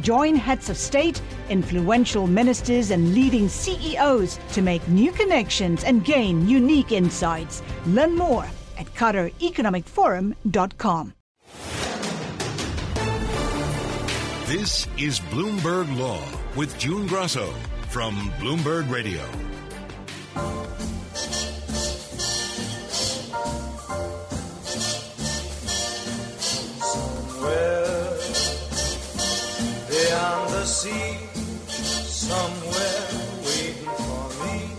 Join heads of state, influential ministers, and leading CEOs to make new connections and gain unique insights. Learn more at QatarEconomicForum.com. This is Bloomberg Law with June Grasso from Bloomberg Radio. Sea, somewhere waiting for me.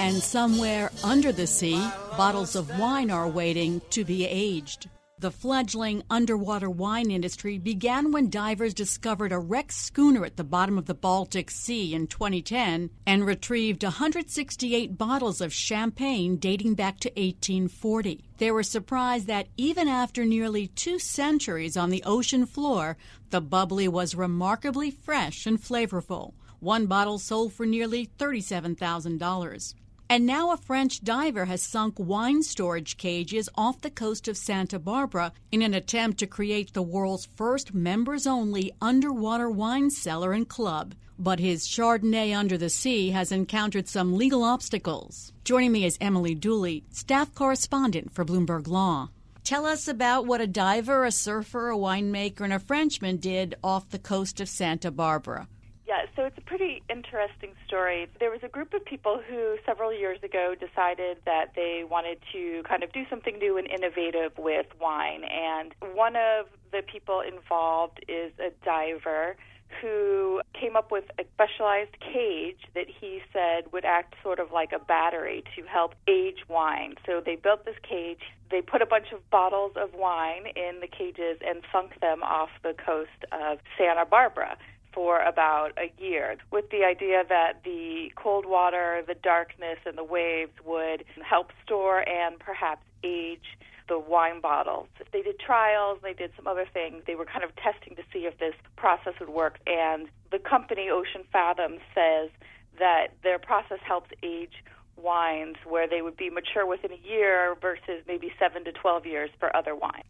And somewhere under the sea, bottles of wine are waiting to be aged. The fledgling underwater wine industry began when divers discovered a wrecked schooner at the bottom of the Baltic Sea in 2010 and retrieved 168 bottles of champagne dating back to 1840. They were surprised that even after nearly two centuries on the ocean floor, the bubbly was remarkably fresh and flavorful. One bottle sold for nearly $37,000. And now a French diver has sunk wine storage cages off the coast of Santa Barbara in an attempt to create the world's first members only underwater wine cellar and club. But his Chardonnay under the sea has encountered some legal obstacles. Joining me is Emily Dooley, staff correspondent for Bloomberg Law. Tell us about what a diver, a surfer, a winemaker, and a Frenchman did off the coast of Santa Barbara. Yeah, so it's a pretty interesting story. There was a group of people who several years ago decided that they wanted to kind of do something new and innovative with wine. And one of the people involved is a diver who came up with a specialized cage that he said would act sort of like a battery to help age wine. So they built this cage, they put a bunch of bottles of wine in the cages and sunk them off the coast of Santa Barbara for about a year with the idea that the cold water, the darkness, and the waves would help store and perhaps age the wine bottles. They did trials, they did some other things. They were kind of testing to see if this process would work. And the company Ocean Fathom says that their process helps age wines where they would be mature within a year versus maybe 7 to 12 years for other wines.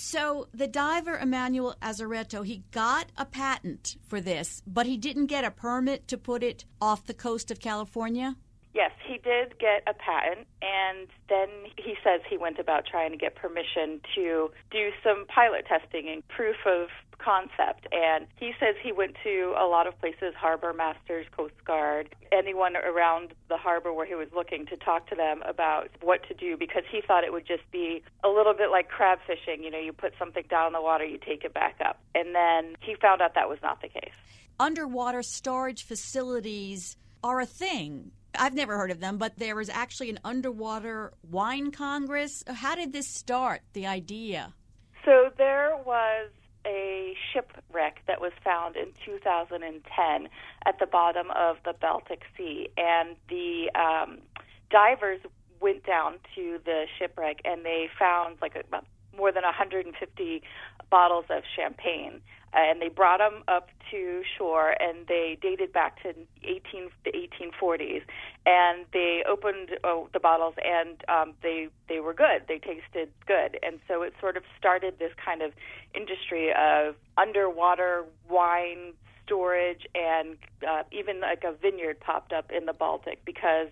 So the diver Emmanuel Azzaretto, he got a patent for this, but he didn't get a permit to put it off the coast of California? Yes, he did get a patent, and then he says he went about trying to get permission to do some pilot testing and proof of concept. And he says he went to a lot of places, harbor masters, Coast Guard, anyone around the harbor where he was looking to talk to them about what to do because he thought it would just be a little bit like crab fishing. You know, you put something down in the water, you take it back up. And then he found out that was not the case. Underwater storage facilities are a thing. I've never heard of them, but there is actually an underwater wine congress. How did this start, the idea? So there was a shipwreck that was found in 2010 at the bottom of the Baltic Sea, and the um, divers went down to the shipwreck and they found like a, more than 150 bottles of champagne and they brought them up to shore and they dated back to 18 the 1840s and they opened oh, the bottles and um, they they were good. They tasted good. And so it sort of started this kind of industry of underwater wine storage and uh, even like a vineyard popped up in the Baltic because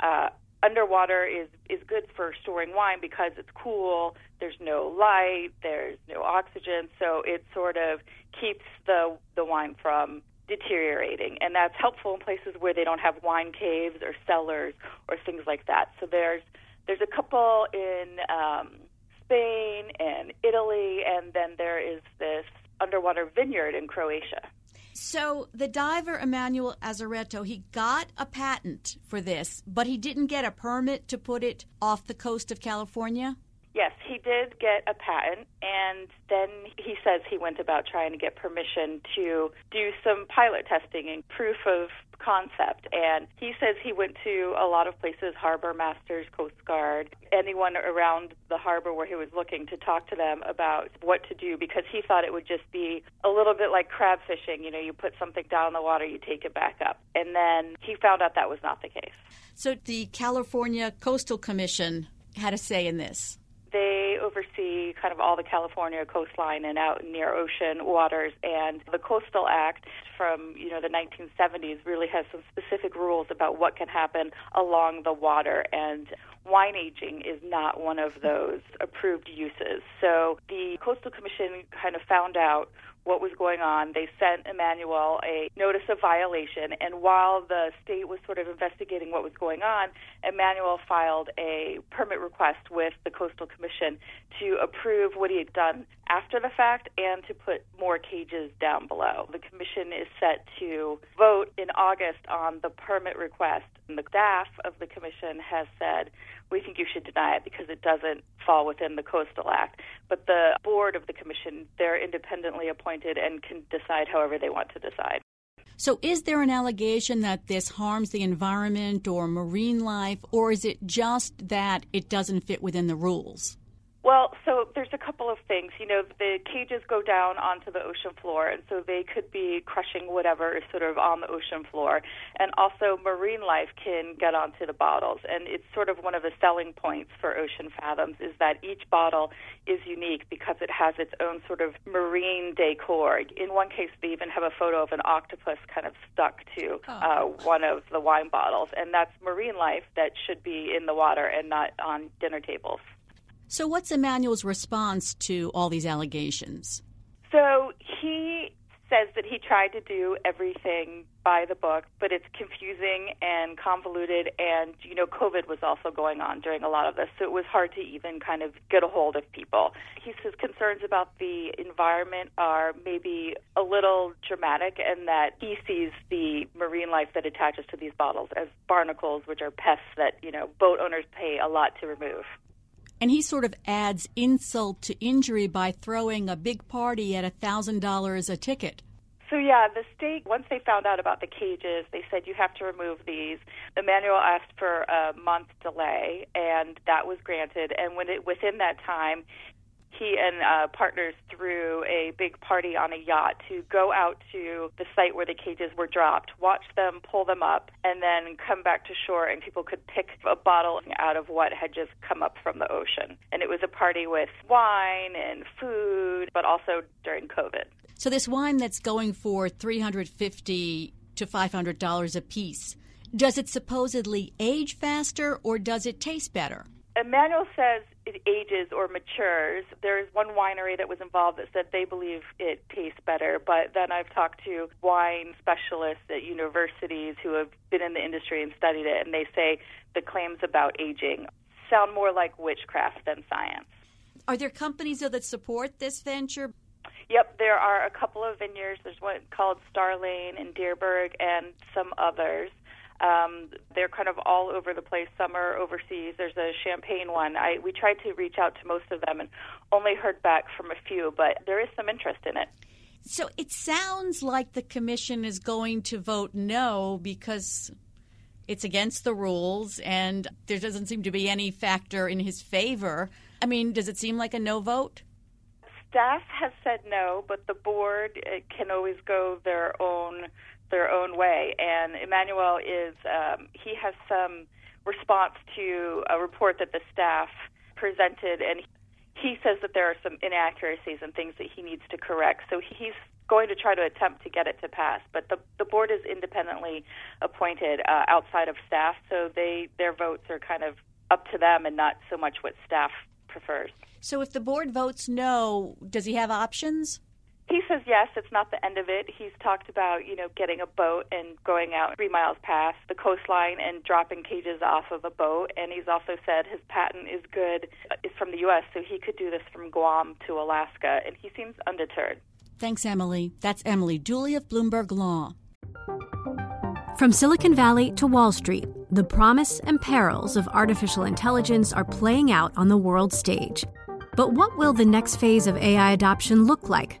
uh, underwater is is good for storing wine because it's cool. There's no light. There's no oxygen, so it sort of keeps the the wine from deteriorating, and that's helpful in places where they don't have wine caves or cellars or things like that. So there's there's a couple in um, Spain and Italy, and then there is this underwater vineyard in Croatia. So the diver Emmanuel Azzaretto, he got a patent for this, but he didn't get a permit to put it off the coast of California? He did get a patent, and then he says he went about trying to get permission to do some pilot testing and proof of concept. And he says he went to a lot of places, harbor masters, Coast Guard, anyone around the harbor where he was looking to talk to them about what to do because he thought it would just be a little bit like crab fishing. You know, you put something down in the water, you take it back up. And then he found out that was not the case. So the California Coastal Commission had a say in this. They oversee kind of all the California coastline and out near ocean waters. And the Coastal Act from you know the 1970s really has some specific rules about what can happen along the water. And wine aging is not one of those approved uses. So the Coastal Commission kind of found out what was going on. They sent Emmanuel a notice of violation, and while the state was sort of investigating what was going on, Emmanuel filed a permit request with the Coastal Commission to approve what he had done after the fact and to put more cages down below. The commission is set to vote in August on the permit request, and the staff of the commission has said we think you should deny it because it doesn't fall within the Coastal Act. But the board of the commission, they're independently appointed and can decide however they want to decide. So, is there an allegation that this harms the environment or marine life, or is it just that it doesn't fit within the rules? Well, so there's a couple of things. You know, the cages go down onto the ocean floor, and so they could be crushing whatever is sort of on the ocean floor. And also, marine life can get onto the bottles. And it's sort of one of the selling points for Ocean Fathoms is that each bottle is unique because it has its own sort of marine decor. In one case, they even have a photo of an octopus kind of stuck to oh. uh, one of the wine bottles. And that's marine life that should be in the water and not on dinner tables. So, what's Emmanuel's response to all these allegations? So, he says that he tried to do everything by the book, but it's confusing and convoluted. And, you know, COVID was also going on during a lot of this, so it was hard to even kind of get a hold of people. He says concerns about the environment are maybe a little dramatic, and that he sees the marine life that attaches to these bottles as barnacles, which are pests that, you know, boat owners pay a lot to remove. And he sort of adds insult to injury by throwing a big party at $1,000 a ticket. So yeah, the state once they found out about the cages, they said you have to remove these. Emmanuel asked for a month delay, and that was granted. And when it, within that time, he and uh, partners threw a big party on a yacht to go out to the site where the cages were dropped, watch them pull them up, and then come back to shore, and people could pick a bottle out of what had just come up from the ocean. And it was a party with wine and food, but also during COVID. So this wine that's going for 350 to $500 a piece, does it supposedly age faster or does it taste better? Emmanuel says it ages or matures. There's one winery that was involved that said they believe it tastes better, but then I've talked to wine specialists at universities who have been in the industry and studied it, and they say the claims about aging sound more like witchcraft than science. Are there companies though that support this venture? Yep, there are a couple of vineyards. There's one called Star Lane in Dierberg and some others. Um, they're kind of all over the place. Some are overseas. There's a Champagne one. I we tried to reach out to most of them and only heard back from a few, but there is some interest in it. So it sounds like the commission is going to vote no because it's against the rules and there doesn't seem to be any factor in his favor. I mean, does it seem like a no vote? Staff has said no, but the board can always go their own their own way. And Emmanuel is um, he has some response to a report that the staff presented, and he says that there are some inaccuracies and things that he needs to correct. So he's going to try to attempt to get it to pass. But the the board is independently appointed uh, outside of staff, so they their votes are kind of up to them and not so much what staff prefers. So if the board votes no, does he have options? He says yes, it's not the end of it. He's talked about, you know, getting a boat and going out three miles past the coastline and dropping cages off of a boat. And he's also said his patent is good, uh, is from the U.S., so he could do this from Guam to Alaska. And he seems undeterred. Thanks, Emily. That's Emily Dooley of Bloomberg Law. From Silicon Valley to Wall Street, the promise and perils of artificial intelligence are playing out on the world stage. But what will the next phase of AI adoption look like?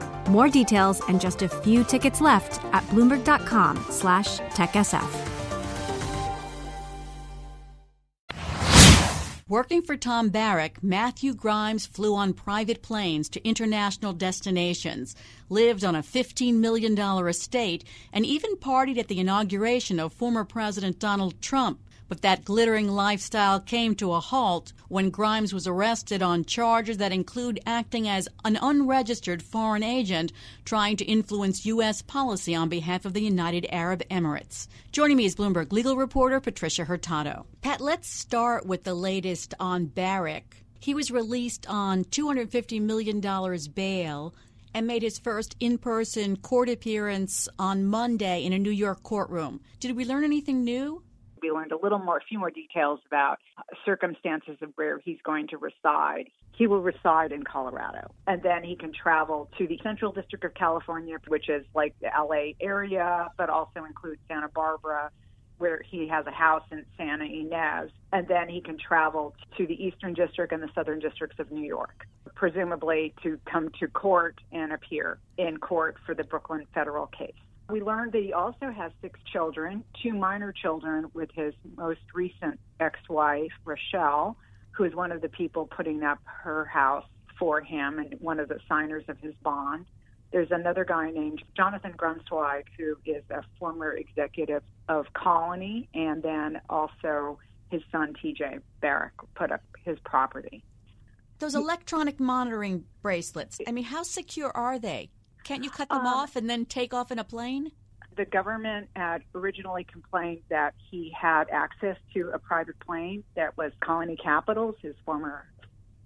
More details and just a few tickets left at bloomberg.com slash techsf. Working for Tom Barrack, Matthew Grimes flew on private planes to international destinations, lived on a $15 million estate, and even partied at the inauguration of former President Donald Trump. But that glittering lifestyle came to a halt when Grimes was arrested on charges that include acting as an unregistered foreign agent trying to influence U.S. policy on behalf of the United Arab Emirates. Joining me is Bloomberg legal reporter Patricia Hurtado. Pat, let's start with the latest on Barrack. He was released on $250 million bail and made his first in person court appearance on Monday in a New York courtroom. Did we learn anything new? We learned a little more, a few more details about circumstances of where he's going to reside. He will reside in Colorado, and then he can travel to the Central District of California, which is like the LA area, but also includes Santa Barbara, where he has a house in Santa Ynez, and then he can travel to the Eastern District and the Southern Districts of New York, presumably to come to court and appear in court for the Brooklyn federal case. We learned that he also has six children, two minor children with his most recent ex wife, Rochelle, who is one of the people putting up her house for him and one of the signers of his bond. There's another guy named Jonathan Grunzweig, who is a former executive of Colony, and then also his son TJ Barrack put up his property. Those electronic monitoring bracelets, I mean, how secure are they? Can't you cut them um, off and then take off in a plane? The government had originally complained that he had access to a private plane that was Colony Capitals, his former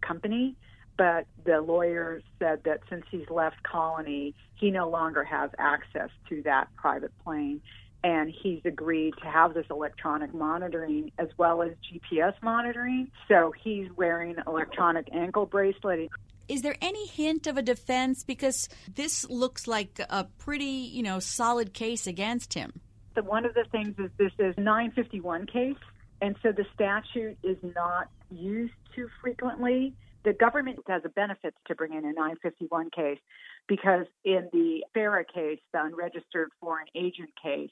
company. But the lawyer said that since he's left Colony, he no longer has access to that private plane. And he's agreed to have this electronic monitoring as well as GPS monitoring. So he's wearing electronic ankle bracelet. Is there any hint of a defense? Because this looks like a pretty, you know, solid case against him. One of the things is this is 951 case, and so the statute is not used too frequently. The government has a benefit to bring in a 951 case because in the FARA case, the unregistered foreign agent case,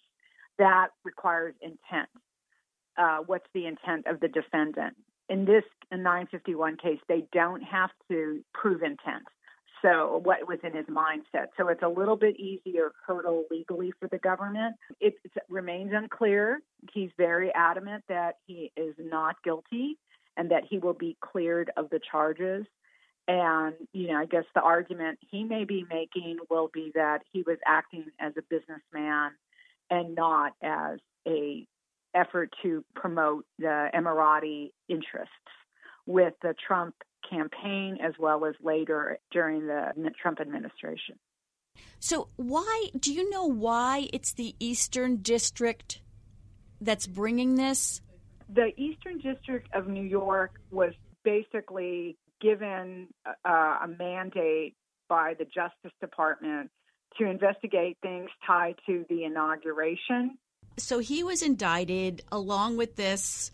that requires intent. Uh, what's the intent of the defendant? In this 951 case, they don't have to prove intent. So, what was in his mindset? So, it's a little bit easier hurdle legally for the government. It, remains unclear. He's very adamant that he is not guilty and that he will be cleared of the charges. And, you know, I guess the argument he may be making will be that he was acting as a businessman and not as a effort to promote the Emirati interests with the Trump campaign as well as later during the Trump administration. So, why do you know why it's the Eastern District that's bringing this? The Eastern District of New York was basically given a, a mandate by the Justice Department to investigate things tied to the inauguration. So he was indicted along with this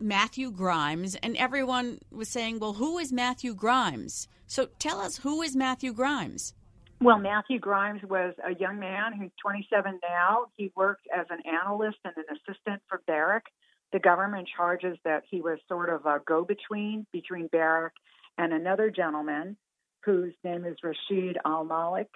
Matthew Grimes, and everyone was saying, well, who is Matthew Grimes? So tell us, who is Matthew Grimes? Well, Matthew Grimes was a young man who's 27 now. He worked as an analyst and an assistant for Barrack. The government charges that he was sort of a go between between Barrack and another gentleman whose name is Rashid Al Malik,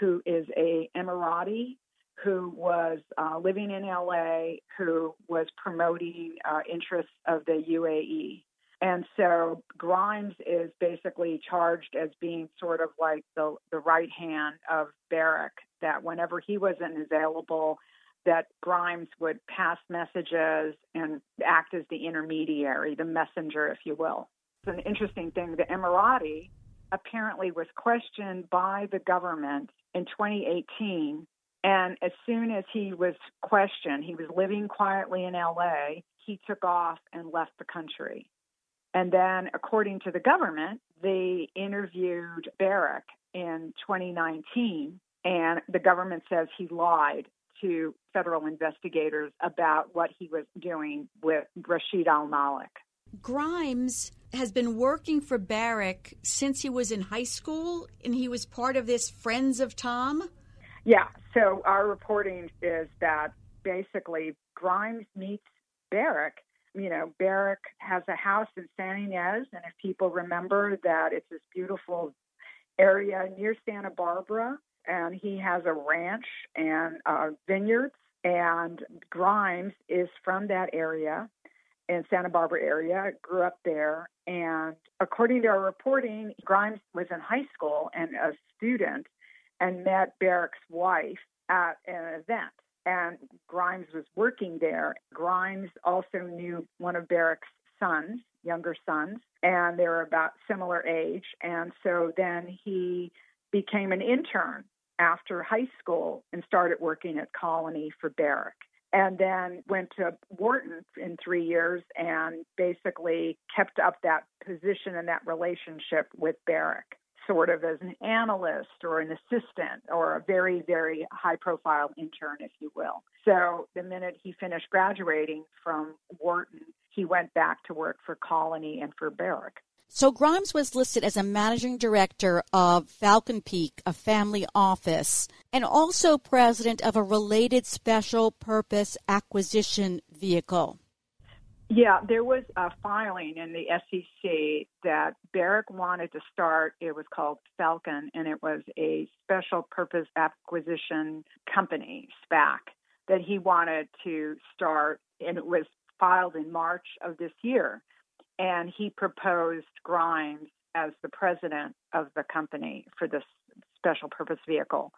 who is a Emirati who was uh, living in LA, who was promoting uh, interests of the UAE. And so Grimes is basically charged as being sort of like the, the right hand of Barrack, that whenever he wasn't available, that Grimes would pass messages and act as the intermediary, the messenger, if you will. It's an interesting thing. The Emirati apparently was questioned by the government in 2018 and as soon as he was questioned, he was living quietly in LA, he took off and left the country. And then, according to the government, they interviewed Barrack in 2019, and the government says he lied to federal investigators about what he was doing with Rashid Al Malik. Grimes has been working for Barrack since he was in high school, and he was part of this Friends of Tom. Yeah. So our reporting is that basically Grimes meets Barrack. You know, Barrack has a house in San Ynez, and if people remember that it's this beautiful area near Santa Barbara, and he has a ranch and uh, vineyards. And Grimes is from that area in Santa Barbara area, grew up there. And according to our reporting, Grimes was in high school and a student and met Barrack's wife at an event. And Grimes was working there. Grimes also knew one of Barrack's sons, younger sons, and they were about similar age. And so then he became an intern after high school and started working at Colony for Barrack. And then went to Wharton in three years and basically kept up that position and that relationship with Barrack sort of as an analyst or an assistant or a very, very high profile intern, if you will. So the minute he finished graduating from Wharton, he went back to work for Colony and for Barrack. So Grimes was listed as a managing director of Falcon Peak, a family office, and also president of a related special purpose acquisition vehicle. Yeah, there was a filing in the SEC that Barrack wanted to start. It was called Falcon, and it was a special purpose acquisition company, SPAC, that he wanted to start, and it was filed in March of this year. And he proposed Grimes as the president of the company for this special purpose vehicle.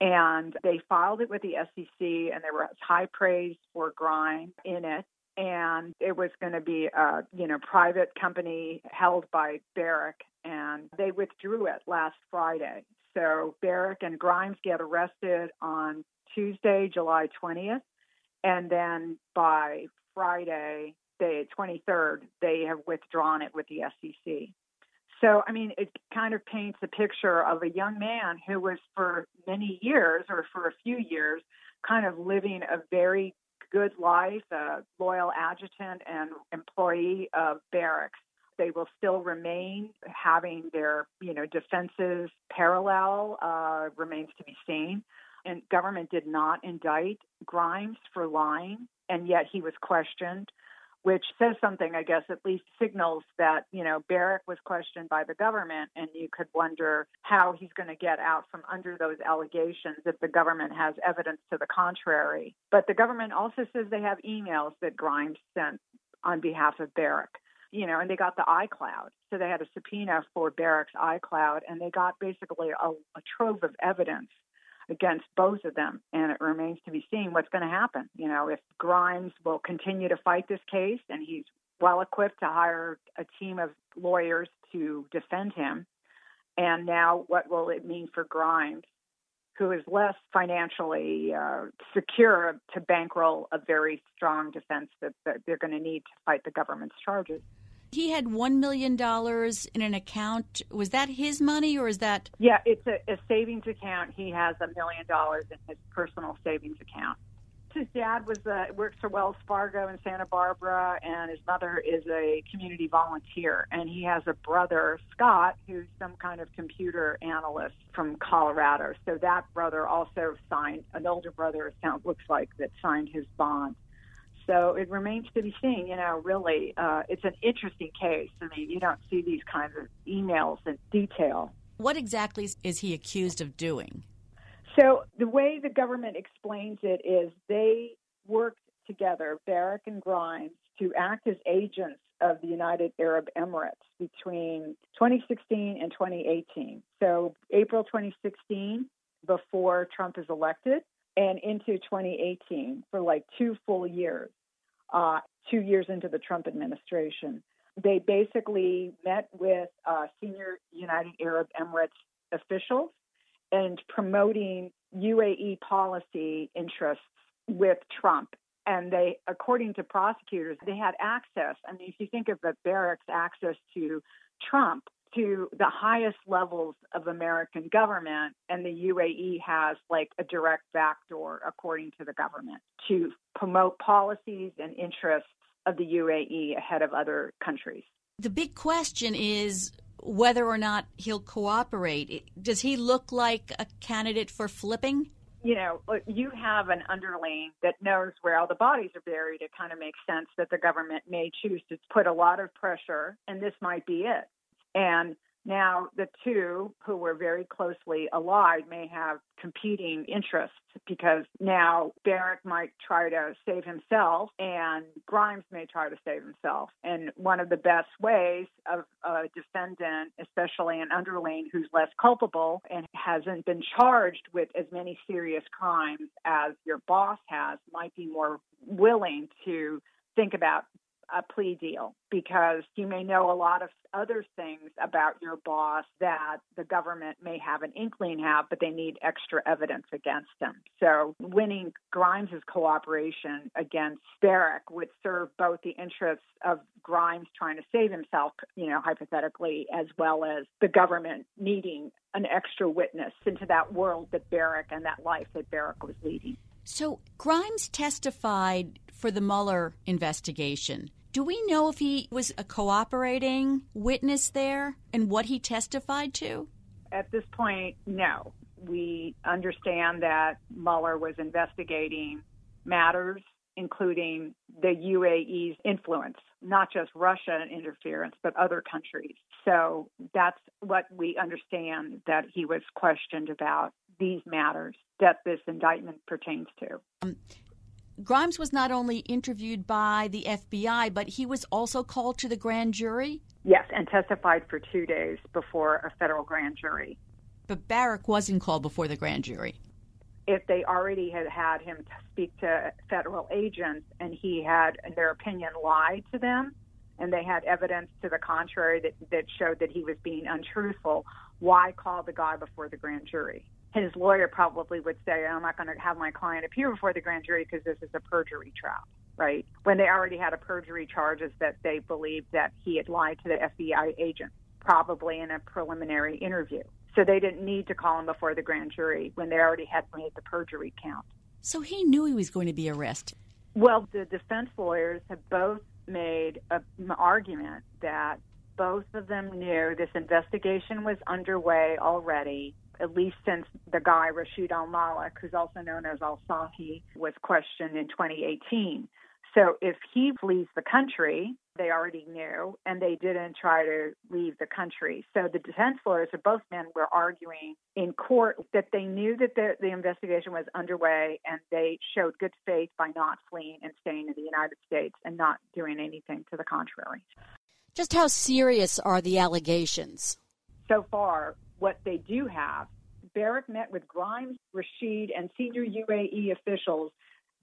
And they filed it with the SEC, and there was high praise for Grimes in it and it was going to be a you know private company held by Barrack, and they withdrew it last Friday. So Barrack and Grimes get arrested on Tuesday, July 20th, and then by Friday, the 23rd, they have withdrawn it with the SEC. So, I mean, it kind of paints a picture of a young man who was for many years or for a few years kind of living a very good life, a loyal adjutant and employee of Barrack's. They will still remain having their, you know, defenses parallel uh, remains to be seen. And government did not indict Grimes for lying, and yet he was questioned which says something, I guess, at least signals that, you know, Barrack was questioned by the government, and you could wonder how he's going to get out from under those allegations if the government has evidence to the contrary. But the government also says they have emails that Grimes sent on behalf of Barrack. You know, and they got the iCloud. So they had a subpoena for Barrack's iCloud, and they got basically a, a trove of evidence against both of them. And it remains to be seen what's going to happen. You know, if Grimes will continue to fight this case and he's well equipped to hire a team of lawyers to defend him. And now, what will it mean for Grimes, who is less financially uh, secure to bankroll a very strong defense that, that they're going to need to fight the government's charges? He had $1 million in an account. Was that his money or is that? Yeah, it's a, a savings account. He has a million dollars in his personal savings account. His dad was uh, works for Wells Fargo in Santa Barbara, and his mother is a community volunteer. And he has a brother, Scott, who's some kind of computer analyst from Colorado. So that brother also signed an older brother. Sounds looks like that signed his bond. So it remains to be seen. You know, really, uh, it's an interesting case. I mean, you don't see these kinds of emails in detail. What exactly is he accused of doing? So the way the government explains it is they worked together, Barrack and Grimes, to act as agents of the United Arab Emirates between 2016 and 2018. So April 2016, before Trump is elected, and into 2018 for like two full years, uh, two years into the Trump administration. They basically met with uh, senior United Arab Emirates officials and promoting UAE policy interests with Trump. And they, according to prosecutors, they had access. I mean, if you think of the Barrack's access to Trump, to the highest levels of American government, and the UAE has like a direct backdoor, according to the government, to promote policies and interests of the UAE ahead of other countries. The big question is whether or not he'll cooperate. Does he look like a candidate for flipping? You know, you have an underling that knows where all the bodies are buried. It kind of makes sense that the government may choose to put a lot of pressure, and this might be it. And now, the two who were very closely allied may have competing interests because now Barrack might try to save himself and Grimes may try to save himself. And one of the best ways of a defendant, especially an underling who's less culpable and hasn't been charged with as many serious crimes as your boss has, might be more willing to think about a plea deal because you may know a lot of other things about your boss that the government may have an inkling have, but they need extra evidence against them. So winning Grimes's cooperation against Barrack would serve both the interests of Grimes trying to save himself, you know, hypothetically, as well as the government needing an extra witness into that world that Barrack and that life that Barrack was leading. So Grimes testified for the Mueller investigation. Do we know if he was a cooperating witness there and what he testified to? At this point, no. We understand that Mueller was investigating matters including the UAE's influence, not just Russian interference, but other countries. So that's what we understand that he was questioned about these matters that this indictment pertains to. Um, Grimes was not only interviewed by the FBI, but he was also called to the grand jury? Yes, and testified for two days before a federal grand jury. But Barrack wasn't called before the grand jury. If they already had had him speak to federal agents and he had, in their opinion, lied to them, and they had evidence to the contrary that, that showed that he was being untruthful, why call the guy before the grand jury? His lawyer probably would say, I'm not going to have my client appear before the grand jury because this is a perjury trial, right? When they already had a perjury charges that they believed that he had lied to the FBI agent, probably in a preliminary interview. So they didn't need to call him before the grand jury when they already had made the perjury count. So he knew he was going to be arrested. Well, the defense lawyers have both made a, an argument that both of them knew this investigation was underway already at least since the guy Rashid Al Malik, who's also known as Al Sahi, was questioned in 2018. So if he flees the country, they already knew, and they didn't try to leave the country. So the defense lawyers of both men were arguing in court that they knew that the, the investigation was underway, and they showed good faith by not fleeing and staying in the United States and not doing anything to the contrary. Just how serious are the allegations? So far, what they do have. Barrack met with Grimes, Rashid, and senior UAE officials,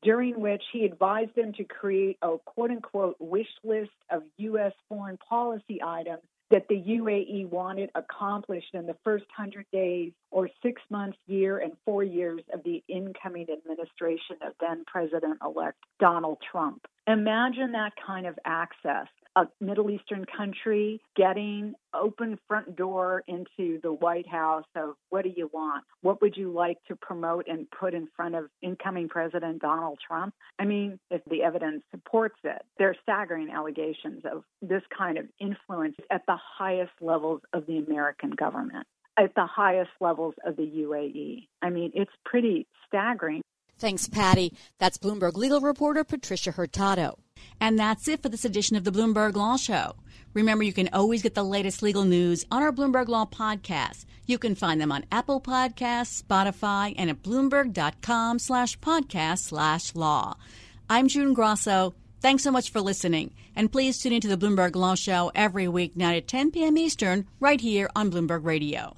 during which he advised them to create a quote unquote wish list of U.S. foreign policy items that the UAE wanted accomplished in the first 100 days or six months, year, and four years of the incoming administration of then President elect Donald Trump. Imagine that kind of access a Middle Eastern country getting open front door into the White House of what do you want? What would you like to promote and put in front of incoming President Donald Trump? I mean, if the evidence supports it, there are staggering allegations of this kind of influence at the highest levels of the American government, at the highest levels of the UAE. I mean, it's pretty staggering. Thanks, Patty. That's Bloomberg legal reporter Patricia Hurtado. And that's it for this edition of the Bloomberg Law Show. Remember, you can always get the latest legal news on our Bloomberg Law podcast. You can find them on Apple Podcasts, Spotify, and at bloomberg.com slash podcast slash law. I'm June Grasso. Thanks so much for listening. And please tune into the Bloomberg Law Show every weeknight at 10 p.m. Eastern, right here on Bloomberg Radio.